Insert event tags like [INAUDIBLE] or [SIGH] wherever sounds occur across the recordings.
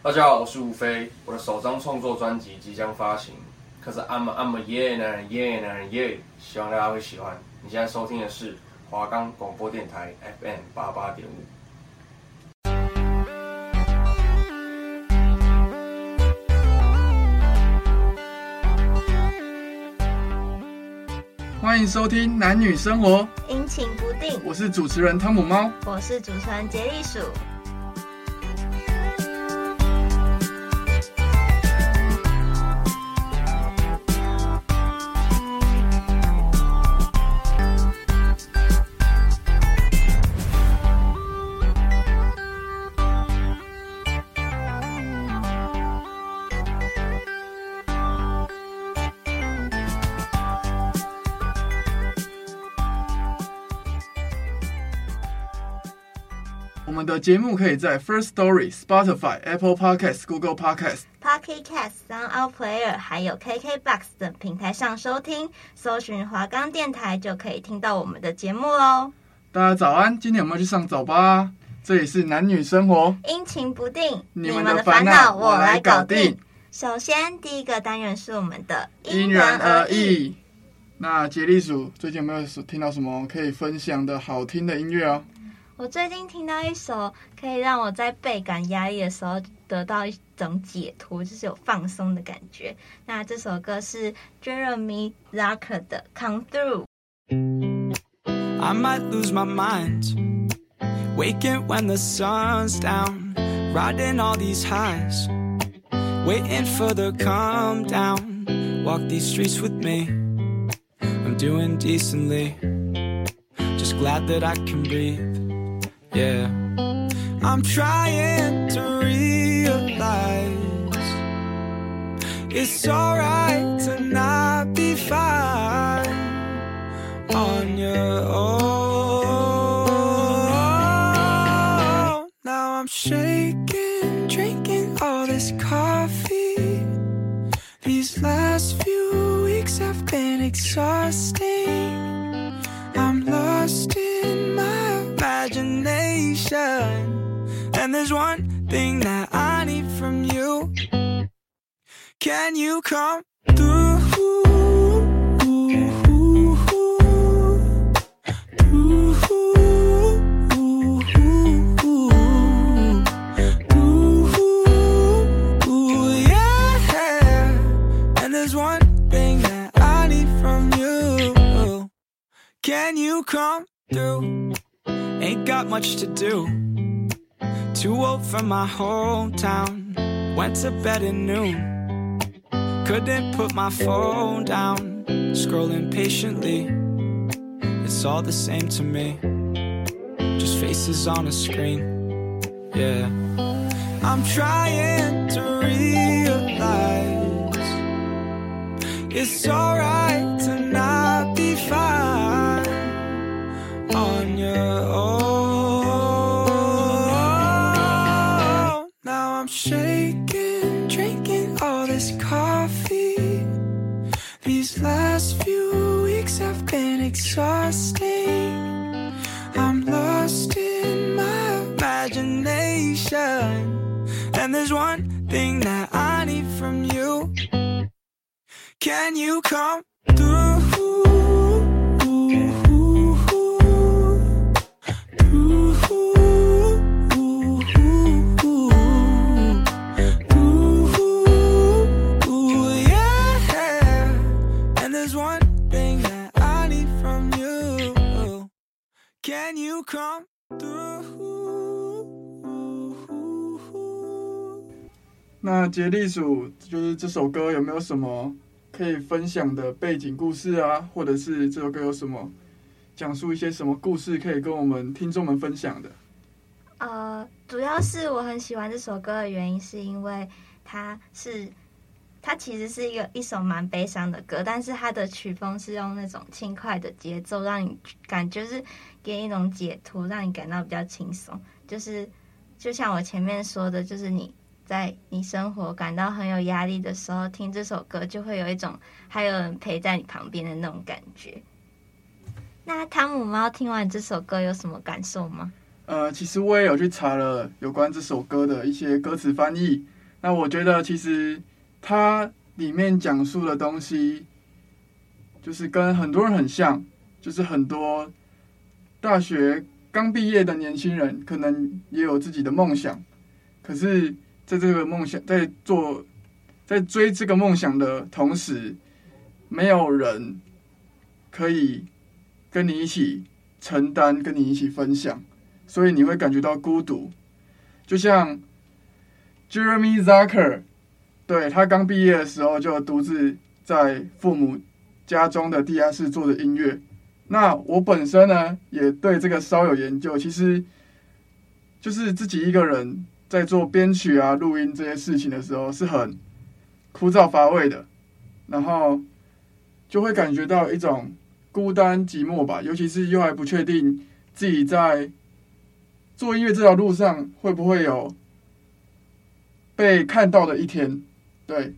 大家好，我是吴飞，我的首张创作专辑即将发行，可是 I'm I'm a yeah 男人 yeah 男人 yeah，希望大家会喜欢。你现在收听的是华冈广播电台 FM 八八点五。欢迎收听男女生活，阴晴不定。我是主持人汤姆猫，我是主持人杰利鼠。我们的节目可以在 First Story、Spotify、Apple Podcasts、Google Podcasts、Pocket Casts、Sound Player 还有 KKBox 等平台上收听，搜寻华冈电台就可以听到我们的节目喽。大家早安，今天有没有去上早八？这里是男女生活，阴晴不定，你们的烦恼我来搞定。首先，第一个单元是我们的因人而异。那杰利鼠最近有没有听到什么可以分享的好听的音乐哦？我最近听到一首可以让我在倍感压力的时候得到一种解脱，就是有放松的感觉。那这首歌是 Jeremy Zucker 的《Come Through》。I might lose my mind, waking when the sun's down, riding all these highs, waiting for the calm down. Walk these streets with me, I'm doing decently, just glad that I can breathe. Yeah, I'm trying to realize it's alright to not be fine on your own. Now I'm shaking, drinking all this coffee. These last few weeks have been exhausting. I'm lost in my imagination. And there's one thing that I need from you. Can you come through? Yeah. And there's one thing that I need from you. Can you come through? Ain't got much to do. Too old for my hometown. Went to bed at noon. Couldn't put my phone down. Scrolling patiently. It's all the same to me. Just faces on a screen. Yeah. I'm trying to realize it's alright to not be fine on your own. Exhausting. I'm lost in my imagination. And there's one thing that I need from you. Can you come 那杰利鼠就是这首歌有没有什么可以分享的背景故事啊？或者是这首歌有什么讲述一些什么故事可以跟我们听众们分享的？呃，主要是我很喜欢这首歌的原因，是因为它是它其实是一个一首蛮悲伤的歌，但是它的曲风是用那种轻快的节奏，让你感觉是给你一种解脱，让你感到比较轻松。就是就像我前面说的，就是你。在你生活感到很有压力的时候，听这首歌就会有一种还有人陪在你旁边的那种感觉。那汤姆猫听完这首歌有什么感受吗？呃，其实我也有去查了有关这首歌的一些歌词翻译。那我觉得其实它里面讲述的东西，就是跟很多人很像，就是很多大学刚毕业的年轻人可能也有自己的梦想，可是在这个梦想在做在追这个梦想的同时，没有人可以跟你一起承担，跟你一起分享，所以你会感觉到孤独，就像。Jeremy Zucker，对，他刚毕业的时候就独自在父母家中的地下室做的音乐。那我本身呢，也对这个稍有研究。其实，就是自己一个人在做编曲啊、录音这些事情的时候，是很枯燥乏味的，然后就会感觉到一种孤单寂寞吧。尤其是又还不确定自己在做音乐这条路上会不会有。被看到的一天，对。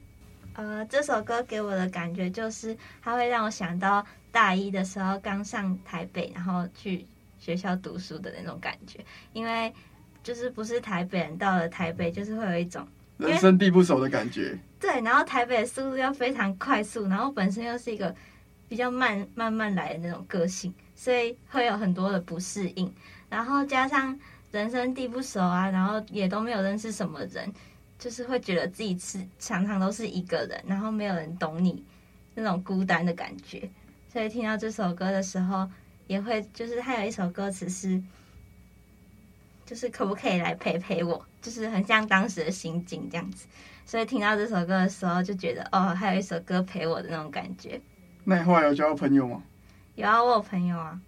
呃，这首歌给我的感觉就是，它会让我想到大一的时候刚上台北，然后去学校读书的那种感觉。因为就是不是台北人，到了台北就是会有一种人生地不熟的感觉。对，然后台北的速度又非常快速，然后本身又是一个比较慢慢慢来的那种个性，所以会有很多的不适应。然后加上人生地不熟啊，然后也都没有认识什么人。就是会觉得自己是常常都是一个人，然后没有人懂你那种孤单的感觉，所以听到这首歌的时候，也会就是还有一首歌词是，就是可不可以来陪陪我，就是很像当时的心境这样子，所以听到这首歌的时候，就觉得哦，还有一首歌陪我的那种感觉。那你后来有交朋友吗？有啊，我有朋友啊。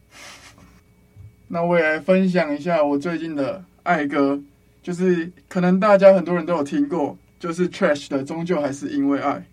[LAUGHS] 那我也来分享一下我最近的爱歌。就是可能大家很多人都有听过，就是 Trash 的，终究还是因为爱。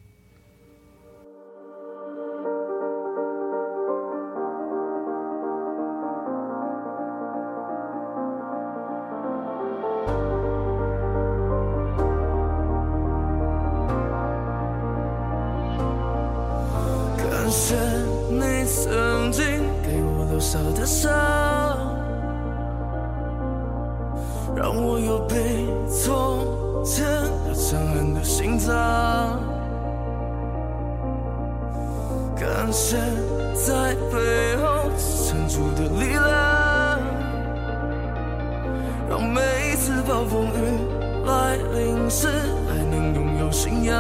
感谢在背后撑住的力量，让每一次暴风雨来临时还能拥有信仰。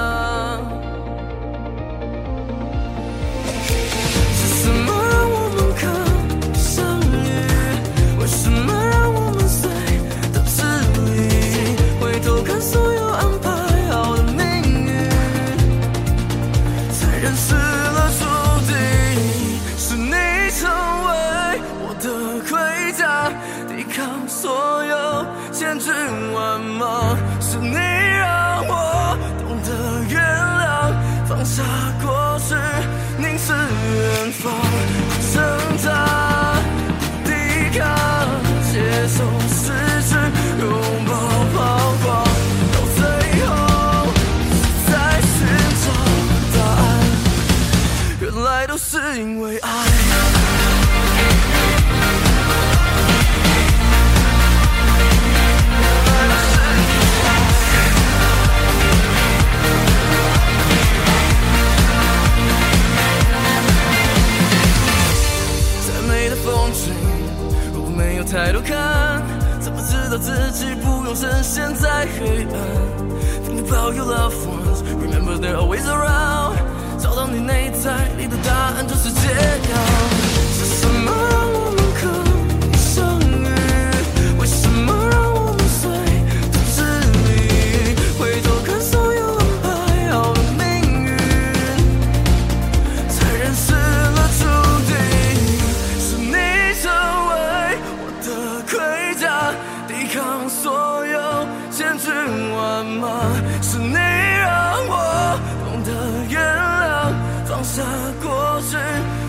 是你让我懂得原谅？放下过去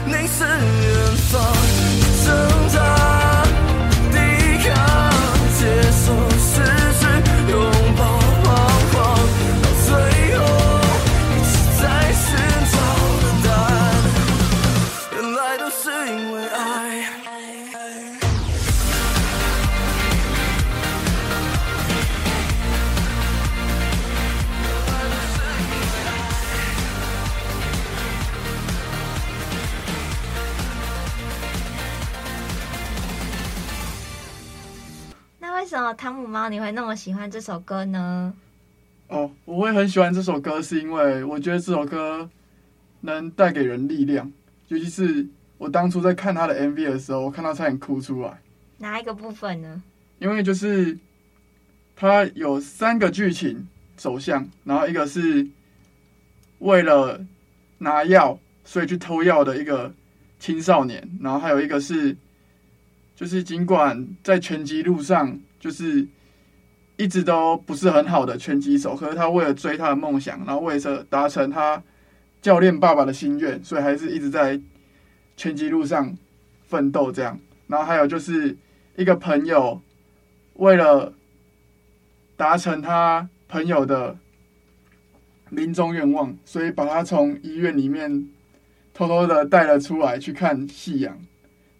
凝视远方。汤姆猫你会那么喜欢这首歌呢？哦，我会很喜欢这首歌，是因为我觉得这首歌能带给人力量，尤其是我当初在看他的 MV 的时候，我看到差点哭出来。哪一个部分呢？因为就是他有三个剧情走向，然后一个是为了拿药，所以去偷药的一个青少年，然后还有一个是。就是尽管在拳击路上，就是一直都不是很好的拳击手，可是他为了追他的梦想，然后为了达成他教练爸爸的心愿，所以还是一直在拳击路上奋斗这样。然后还有就是一个朋友为了达成他朋友的临终愿望，所以把他从医院里面偷偷的带了出来去看夕阳，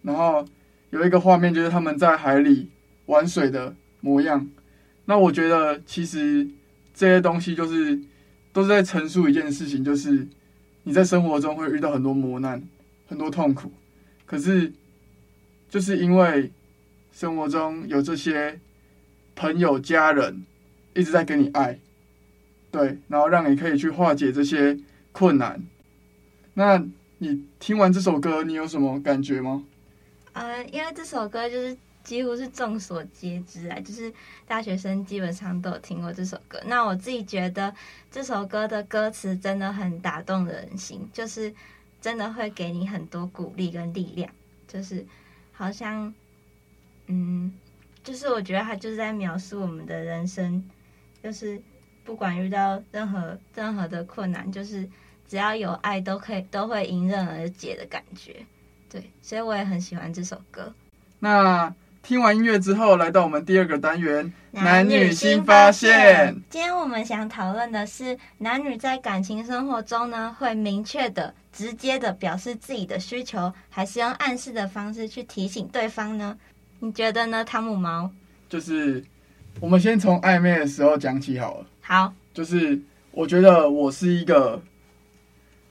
然后。有一个画面，就是他们在海里玩水的模样。那我觉得，其实这些东西就是都是在陈述一件事情，就是你在生活中会遇到很多磨难、很多痛苦，可是就是因为生活中有这些朋友、家人一直在给你爱，对，然后让你可以去化解这些困难。那你听完这首歌，你有什么感觉吗？呃，因为这首歌就是几乎是众所皆知啊，就是大学生基本上都有听过这首歌。那我自己觉得这首歌的歌词真的很打动人心，就是真的会给你很多鼓励跟力量，就是好像，嗯，就是我觉得他就是在描述我们的人生，就是不管遇到任何任何的困难，就是只要有爱，都可以都会迎刃而解的感觉。对，所以我也很喜欢这首歌。那听完音乐之后，来到我们第二个单元——男女新发现。今天我们想讨论的是，男女在感情生活中呢，会明确的、直接的表示自己的需求，还是用暗示的方式去提醒对方呢？你觉得呢，汤姆猫？就是我们先从暧昧的时候讲起好了。好，就是我觉得我是一个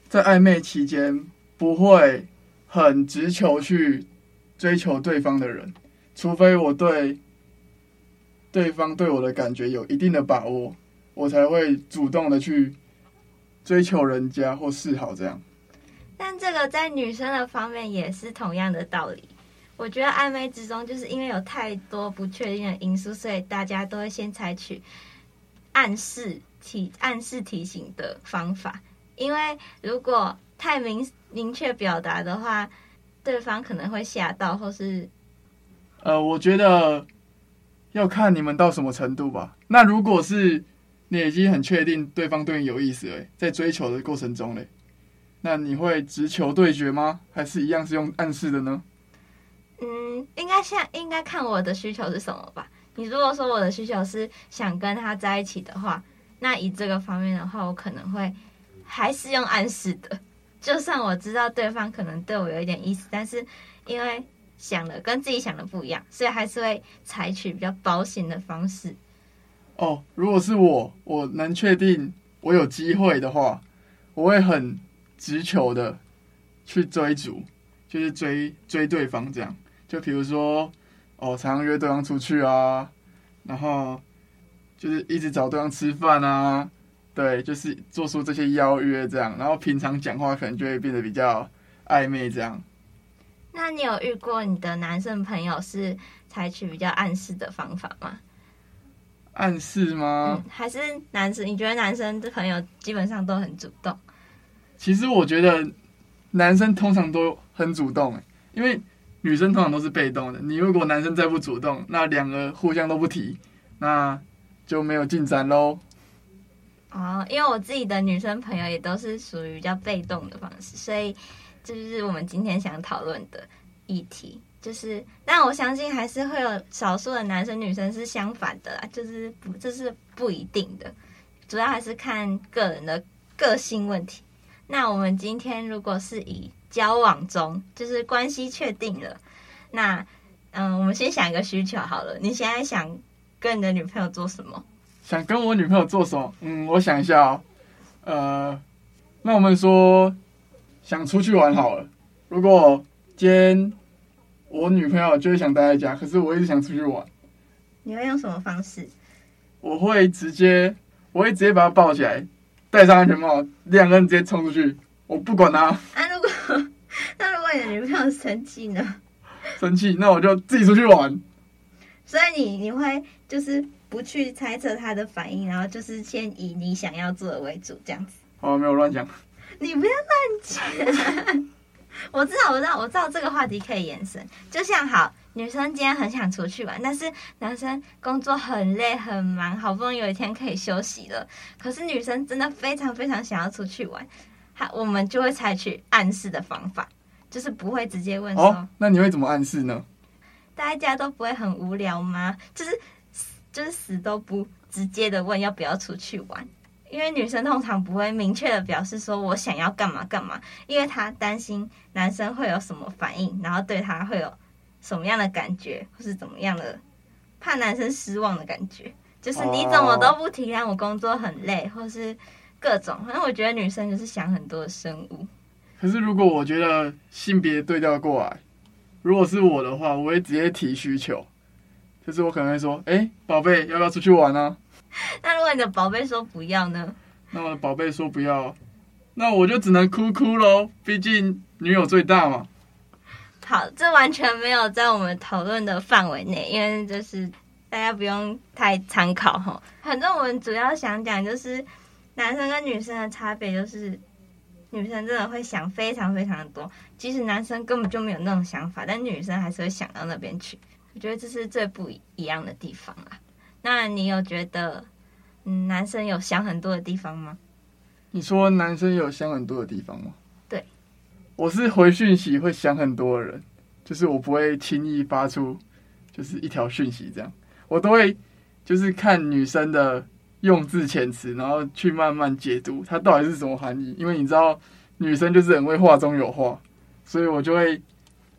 在暧昧期间不会。很直球去追求对方的人，除非我对对方对我的感觉有一定的把握，我才会主动的去追求人家或示好这样。但这个在女生的方面也是同样的道理。我觉得暧昧之中，就是因为有太多不确定的因素，所以大家都会先采取暗示提暗示提醒的方法。因为如果太明明确表达的话，对方可能会吓到，或是，呃，我觉得要看你们到什么程度吧。那如果是你已经很确定对方对你有意思了，在追求的过程中嘞，那你会直球对决吗？还是一样是用暗示的呢？嗯，应该像应该看我的需求是什么吧。你如果说我的需求是想跟他在一起的话，那以这个方面的话，我可能会还是用暗示的。就算我知道对方可能对我有一点意思，但是因为想的跟自己想的不一样，所以还是会采取比较保险的方式。哦，如果是我，我能确定我有机会的话，我会很直球的去追逐，就是追追对方这样。就比如说，哦，常常约对方出去啊，然后就是一直找对方吃饭啊。对，就是做出这些邀约这样，然后平常讲话可能就会变得比较暧昧这样。那你有遇过你的男生朋友是采取比较暗示的方法吗？暗示吗？嗯，还是男生？你觉得男生的朋友基本上都很主动？其实我觉得男生通常都很主动，因为女生通常都是被动的。你如果男生再不主动，那两个互相都不提，那就没有进展喽。哦，因为我自己的女生朋友也都是属于比较被动的方式，所以这就是我们今天想讨论的议题。就是，但我相信还是会有少数的男生女生是相反的啦，就是不，这是不一定的，主要还是看个人的个性问题。那我们今天如果是以交往中，就是关系确定了，那嗯，我们先想一个需求好了，你现在想跟你的女朋友做什么？想跟我女朋友做什么？嗯，我想一下哦。呃，那我们说想出去玩好了。如果今天我女朋友就是想待在家，可是我一直想出去玩，你会用什么方式？我会直接，我会直接把她抱起来，戴上安全帽，两个人直接冲出去，我不管她。啊，如果 [LAUGHS] 那如果你的女朋友生气呢？生气，那我就自己出去玩。所以你你会就是不去猜测她的反应，然后就是先以你想要做的为主，这样子。哦，没有乱讲。你不要乱讲。[LAUGHS] 我知道，我知道，我知道这个话题可以延伸。就像好，女生今天很想出去玩，但是男生工作很累很忙，好不容易有一天可以休息了，可是女生真的非常非常想要出去玩，好，我们就会采取暗示的方法，就是不会直接问说。哦，那你会怎么暗示呢？大家都不会很无聊吗？就是就是死都不直接的问要不要出去玩。因为女生通常不会明确的表示说我想要干嘛干嘛，因为她担心男生会有什么反应，然后对她会有什么样的感觉，或是怎么样的，怕男生失望的感觉。就是你怎么都不体谅我工作很累，或是各种。反正我觉得女生就是想很多的生物。可是如果我觉得性别对调过来，如果是我的话，我会直接提需求，就是我可能会说：“哎，宝贝，要不要出去玩啊？” [LAUGHS] 那如果你的宝贝说不要呢？那我的宝贝说不要，那我就只能哭哭喽。毕竟女友最大嘛。好，这完全没有在我们讨论的范围内，因为就是大家不用太参考哈。反正我们主要想讲就是男生跟女生的差别，就是女生真的会想非常非常的多，即使男生根本就没有那种想法，但女生还是会想到那边去。我觉得这是最不一样的地方啊。那你有觉得，嗯，男生有想很多的地方吗？你说男生有想很多的地方吗？对，我是回讯息会想很多的人，就是我不会轻易发出，就是一条讯息这样，我都会就是看女生的用字遣词，然后去慢慢解读它到底是什么含义。因为你知道，女生就是很会话中有话，所以我就会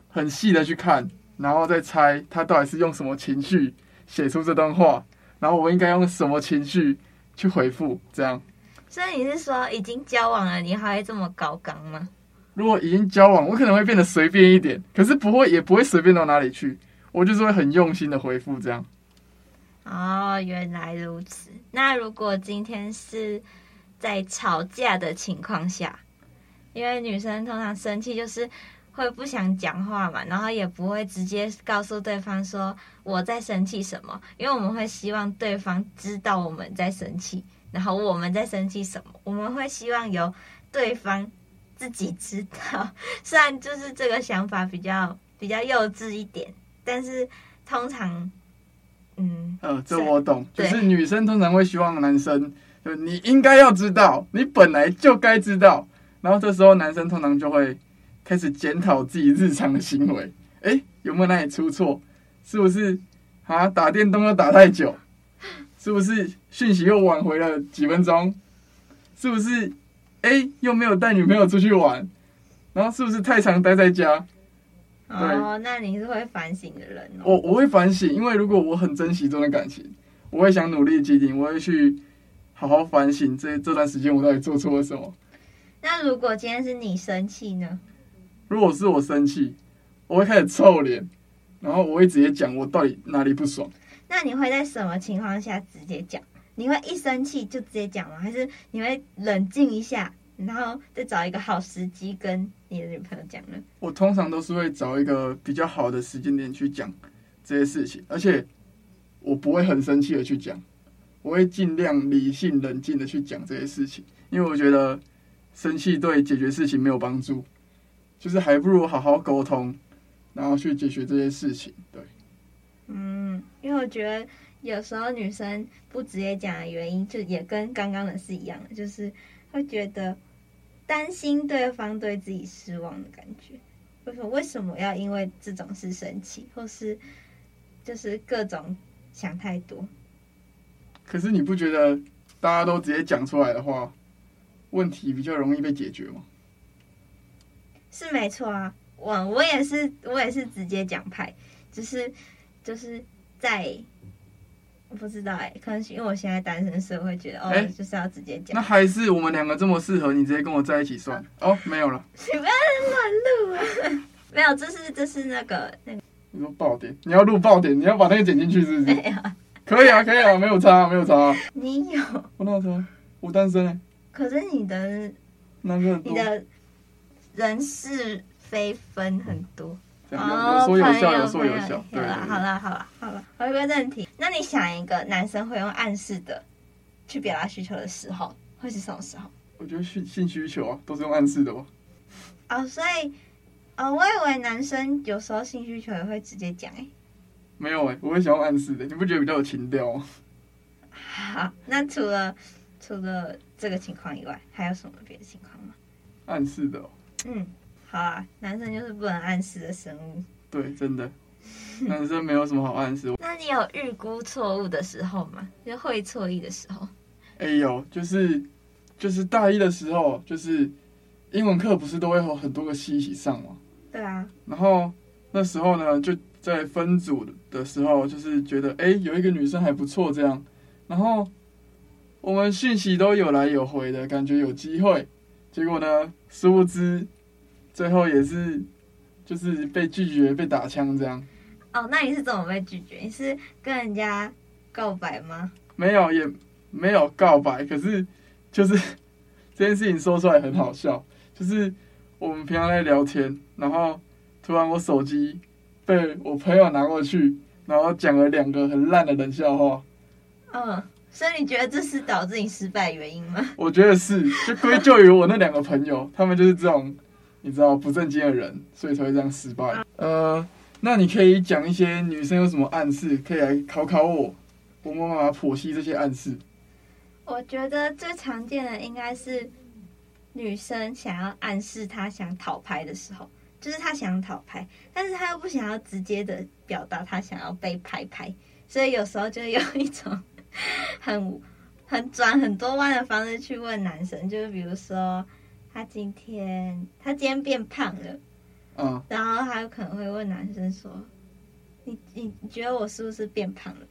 很细的去看，然后再猜她到底是用什么情绪写出这段话。然后我应该用什么情绪去回复？这样，所以你是说已经交往了，你还会这么高刚吗？如果已经交往，我可能会变得随便一点，可是不会，也不会随便到哪里去。我就是会很用心的回复这样。哦，原来如此。那如果今天是在吵架的情况下，因为女生通常生气就是。会不想讲话嘛，然后也不会直接告诉对方说我在生气什么，因为我们会希望对方知道我们在生气，然后我们在生气什么，我们会希望由对方自己知道。[LAUGHS] 虽然就是这个想法比较比较幼稚一点，但是通常，嗯，呃，这我懂，就是女生通常会希望男生，就你应该要知道，你本来就该知道，然后这时候男生通常就会。开始检讨自己日常的行为，哎，有没有哪里出错？是不是啊？打电动又打太久？是不是讯息又晚回了几分钟？是不是哎又没有带女朋友出去玩？然后是不是太常待在家？哦，那你是会反省的人哦。我我会反省，因为如果我很珍惜这段感情，我会想努力经营，我会去好好反省这这段时间我到底做错了什么。那如果今天是你生气呢？如果是我生气，我会开始臭脸，然后我会直接讲我到底哪里不爽。那你会在什么情况下直接讲？你会一生气就直接讲吗？还是你会冷静一下，然后再找一个好时机跟你的女朋友讲呢？我通常都是会找一个比较好的时间点去讲这些事情，而且我不会很生气的去讲，我会尽量理性冷静的去讲这些事情，因为我觉得生气对解决事情没有帮助。就是还不如好好沟通，然后去解决这些事情。对，嗯，因为我觉得有时候女生不直接讲的原因，就也跟刚刚的是一样的，就是会觉得担心对方对自己失望的感觉。为什么为什么要因为这种事生气，或是就是各种想太多？可是你不觉得大家都直接讲出来的话，问题比较容易被解决吗？是没错啊，我我也是我也是直接讲派，就是就是在我不知道哎、欸，可能是因为我现在单身，所以我会觉得哦，欸、就是要直接讲。那还是我们两个这么适合，你直接跟我在一起算哦，没有了。[LAUGHS] 你不要乱录啊！[LAUGHS] 没有，这是这是那个那个你说爆点，你要录爆点，你要把那个剪进去，是不是？没有，[LAUGHS] 可以啊，可以啊，没有差，没有差。你有，我哪有差？我单身哎。可是你的那个你的人是非分很多。有说有笑，有说有笑。好啦，好啦，好啦，好了，回归正题。那你想一个男生会用暗示的去表达需求的时候，会是什么时候？我觉得性性需求啊，都是用暗示的吧。哦，所以，哦，我以为男生有时候性需求也会直接讲哎。没有哎，我会想用暗示的，你不觉得比较有情调吗？好，那除了除了这个情况以外，还有什么别的情况吗？暗示的哦。嗯。好啊，男生就是不能暗示的生物。对，真的，[LAUGHS] 男生没有什么好暗示。那你有预估错误的时候吗？就会错意的时候？哎呦，就是就是大一的时候，就是英文课不是都会有很多个系一起上吗？对啊。然后那时候呢，就在分组的时候，就是觉得哎，有一个女生还不错这样。然后我们讯息都有来有回的感觉有机会，结果呢，殊不知。最后也是，就是被拒绝、被打枪这样。哦，那你是怎么被拒绝？你是跟人家告白吗？没有，也没有告白。可是，就是 [LAUGHS] 这件事情说出来很好笑。就是我们平常在聊天，然后突然我手机被我朋友拿过去，然后讲了两个很烂的冷笑话。嗯，所以你觉得这是导致你失败的原因吗？我觉得是，就归咎于我那两个朋友，他们就是这种。你知道不正经的人，所以才会这样失败。呃，那你可以讲一些女生有什么暗示，可以来考考我，我们把它剖析这些暗示。我觉得最常见的应该是女生想要暗示她想讨拍的时候，就是她想讨拍，但是她又不想要直接的表达她想要被拍拍，所以有时候就有一种 [LAUGHS] 很很转很多弯的方式去问男生，就是比如说。他今天他今天变胖了，嗯，然后他有可能会问男生说：“你你你觉得我是不是变胖了？”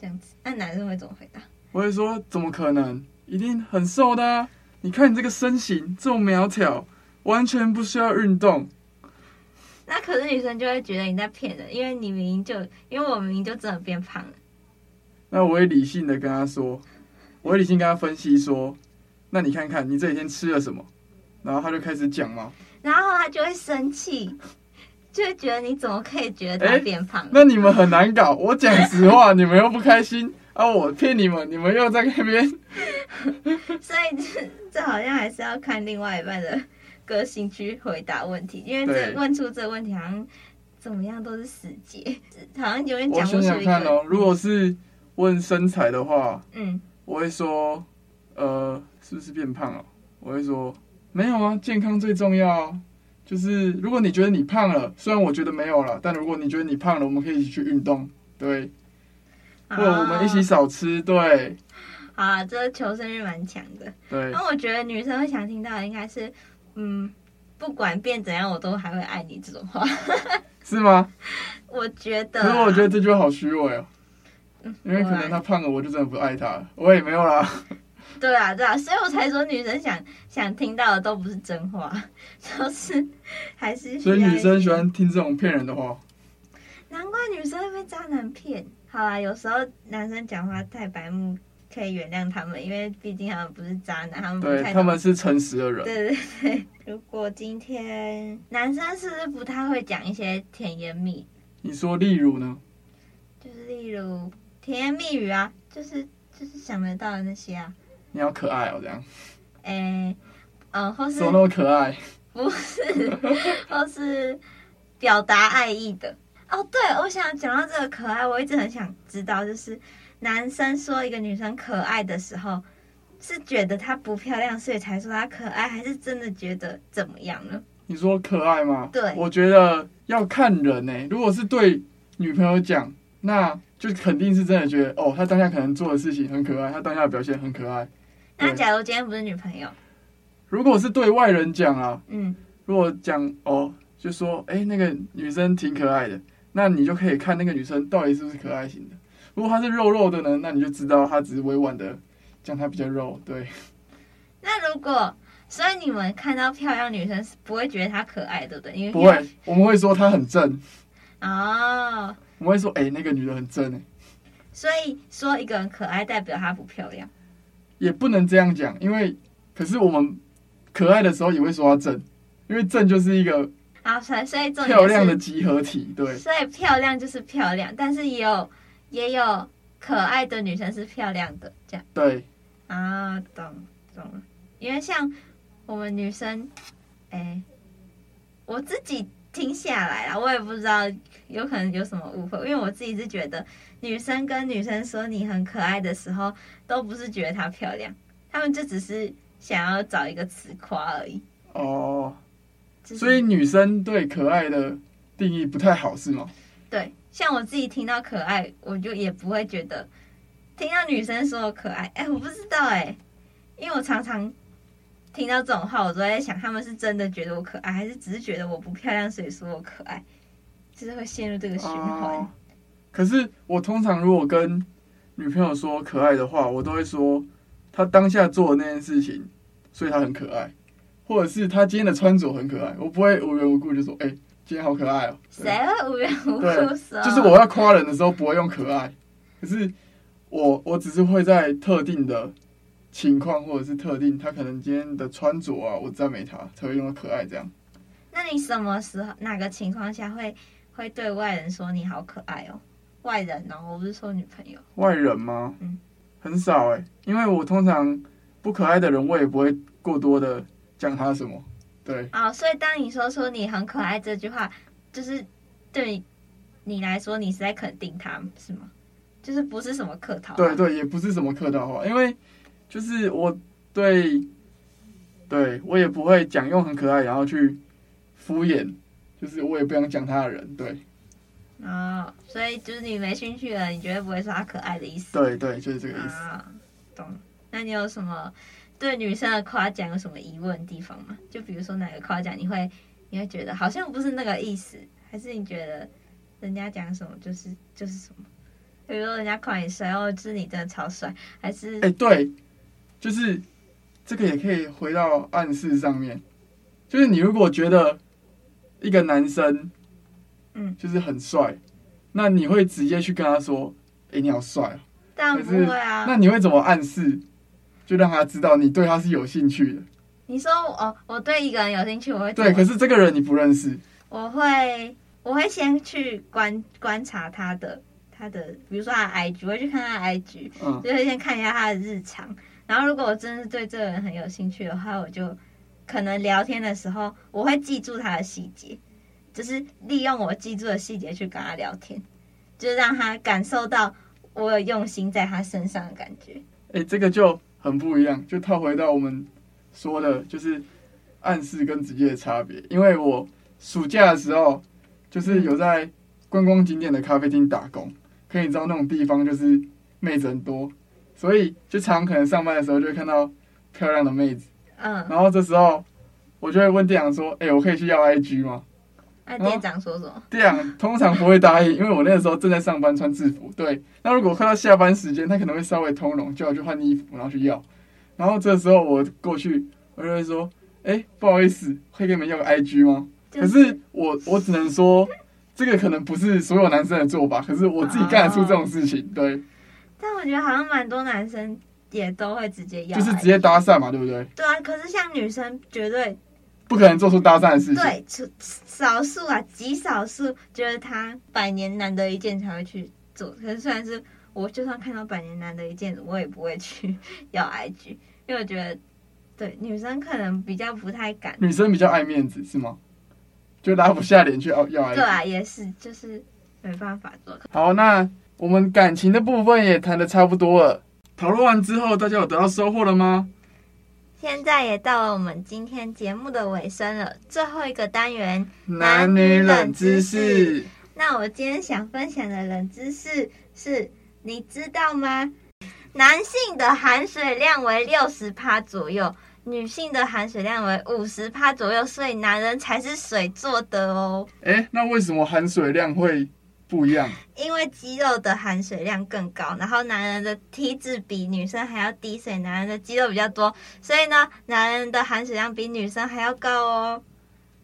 这样子，那男生会怎么回答？我会说：“怎么可能？一定很瘦的啊！你看你这个身形这么苗条，完全不需要运动。”那可是女生就会觉得你在骗人，因为你明明就因为我明明就真的变胖了。那我会理性的跟他说，我会理性跟他分析说。那你看看，你这几天吃了什么？然后他就开始讲嘛，然后他就会生气，就会觉得你怎么可以觉得他变胖？欸？那你们很难搞，我讲实话，你们又不开心啊！我骗你们，你们又在那边。[LAUGHS] 所以这这好像还是要看另外一半的个性去回答问题，因为这问出这个问题好像怎么样都是死结，好像有点讲不出一个。我想想看哦，如果是问身材的话，嗯，我会说，呃。是不是变胖了？我会说没有啊，健康最重要。就是如果你觉得你胖了，虽然我觉得没有了，但如果你觉得你胖了，我们可以一起去运动，对。或者我们一起少吃，对。啊，这个求生欲蛮强的。对。那我觉得女生会想听到的应该是，嗯，不管变怎样，我都还会爱你这种话。[LAUGHS] 是吗？我觉得。可是我觉得这句话好虚伪哦。因为可能他胖了，我就真的不爱他了。我也没有啦。[LAUGHS] 对啊，对啊，所以我才说女生想想听到的都不是真话，[LAUGHS] 就是还是。所以女生喜欢听这种骗人的话。难怪女生会被渣男骗。好啦，有时候男生讲话太白目，可以原谅他们，因为毕竟他们不是渣男，他们。对，他们是诚实的人。对对对。[LAUGHS] 如果今天男生是不是不太会讲一些甜言蜜语？你说例如呢？就是例如甜言蜜语啊，就是就是想得到的那些啊。你好可爱哦，这样。哎、欸，嗯，或是。怎么那么可爱？不是，[LAUGHS] 或是表达爱意的。哦，对，我想讲到这个可爱，我一直很想知道，就是男生说一个女生可爱的时候，是觉得她不漂亮，所以才说她可爱，还是真的觉得怎么样呢？你说可爱吗？对，我觉得要看人呢、欸。如果是对女朋友讲，那就肯定是真的觉得，哦，他当下可能做的事情很可爱，他当下的表现很可爱。那假如今天不是女朋友，如果是对外人讲啊，嗯，如果讲哦，就说哎、欸，那个女生挺可爱的，那你就可以看那个女生到底是不是可爱型的。如果她是肉肉的呢，那你就知道她只是委婉的讲她比较肉，对。[LAUGHS] 那如果，所以你们看到漂亮女生是不会觉得她可爱，对不对？因为不会，我们会说她很正。[LAUGHS] 哦，我们会说，哎、欸，那个女的很正哎。所以说一个人可爱代表她不漂亮，也不能这样讲，因为可是我们可爱的时候也会说她正，因为正就是一个啊，所以所以漂亮的集合体，对，所以漂亮就是漂亮，但是也有也有可爱的女生是漂亮的，这样对啊，懂懂了，因为像我们女生，哎、欸，我自己。听下来啦，我也不知道，有可能有什么误会，因为我自己是觉得，女生跟女生说你很可爱的时候，都不是觉得她漂亮，他们就只是想要找一个词夸而已。哦，所以女生对可爱的定义不太好，是吗？对，像我自己听到可爱，我就也不会觉得，听到女生说我可爱，哎，我不知道哎，因为我常常。听到这种话，我都在想，他们是真的觉得我可爱，还是只是觉得我不漂亮，所以说我可爱，就是会陷入这个循环。哦。可是我通常如果跟女朋友说可爱的话，我都会说她当下做的那件事情，所以她很可爱，或者是她今天的穿着很可爱。我不会无缘无故就说，哎、欸，今天好可爱哦。谁会无缘无故说？就是我要夸人的时候不会用可爱，可是我我只是会在特定的。情况或者是特定，他可能今天的穿着啊，我赞美他才会用的可爱这样。那你什么时候哪个情况下会会对外人说你好可爱哦？外人哦，我不是说女朋友。外人吗？嗯，很少哎，因为我通常不可爱的人，我也不会过多的讲他什么。对。哦，所以当你说出你很可爱这句话，就是对你来说，你是在肯定他是吗？就是不是什么客套。对对，也不是什么客套话，因为。就是我对，对我也不会讲用很可爱，然后去敷衍，就是我也不想讲他的人，对。哦，所以就是你没兴趣了，你绝对不会说他可爱的意思。对对，就是这个意思。哦，懂。那你有什么对女生的夸奖有什么疑问的地方吗？就比如说哪个夸奖你会你会觉得好像不是那个意思，还是你觉得人家讲什么就是就是什么？比如说人家夸你帅，哦，就是你真的超帅，还是？哎，对。就是这个也可以回到暗示上面，就是你如果觉得一个男生，嗯，就是很帅，那你会直接去跟他说：“哎，你好帅啊！”当然不会啊。那你会怎么暗示，就让他知道你对他是有兴趣的？你说哦，我对一个人有兴趣，我会对。可是这个人你不认识，我会我会先去观观察他的他的，比如说他的 IG，我会去看他的 IG，嗯，就会先看一下他的日常。然后，如果我真的是对这个人很有兴趣的话，我就可能聊天的时候，我会记住他的细节，就是利用我记住的细节去跟他聊天，就是让他感受到我有用心在他身上的感觉。哎，这个就很不一样，就套回到我们说的，就是暗示跟直接的差别。因为我暑假的时候，就是有在观光景点的咖啡厅打工，可以知道那种地方就是妹子很多。所以就常可能上班的时候就会看到漂亮的妹子，嗯，然后这时候我就会问店长说：“哎、欸，我可以去要 IG 吗？”那店长说什么？店长通常不会答应，因为我那个时候正在上班穿制服。对，那如果快到下班时间，他可能会稍微通融，叫我去换衣服，然后去要。然后这时候我过去，我就会说：“哎、欸，不好意思，可以给你们要个 IG 吗？”就是、可是我我只能说，这个可能不是所有男生的做法，可是我自己干得出这种事情，哦、对。但我觉得好像蛮多男生也都会直接要，就是直接搭讪嘛，对不对？对啊，可是像女生绝对不可能做出搭讪的事情。对，少数啊，极少数觉得他百年难得一见才会去做。可是虽然是我，就算看到百年难得一见，我也不会去 [LAUGHS] 要 IG，因为我觉得对女生可能比较不太敢。女生比较爱面子是吗？就拉不下脸去要要 IG。对啊，也是，就是没办法做。好，那。我们感情的部分也谈的差不多了，讨论完之后，大家有得到收获了吗？现在也到了我们今天节目的尾声了，最后一个单元男女冷知识。那我今天想分享的冷知识是，你知道吗？男性的含水量为六十帕左右，女性的含水量为五十帕左右，所以男人才是水做的哦。诶，那为什么含水量会？不一样，因为肌肉的含水量更高，然后男人的体脂比女生还要低，所以男人的肌肉比较多，所以呢，男人的含水量比女生还要高哦。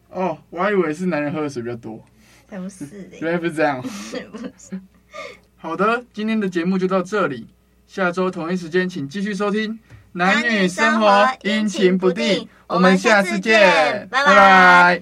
哦，我还以为是男人喝的水比较多。才不是嘞，原来不是这样。不是。好的，今天的节目就到这里，下周同一时间请继续收听。男女生活阴晴不定，我们下次见，拜拜。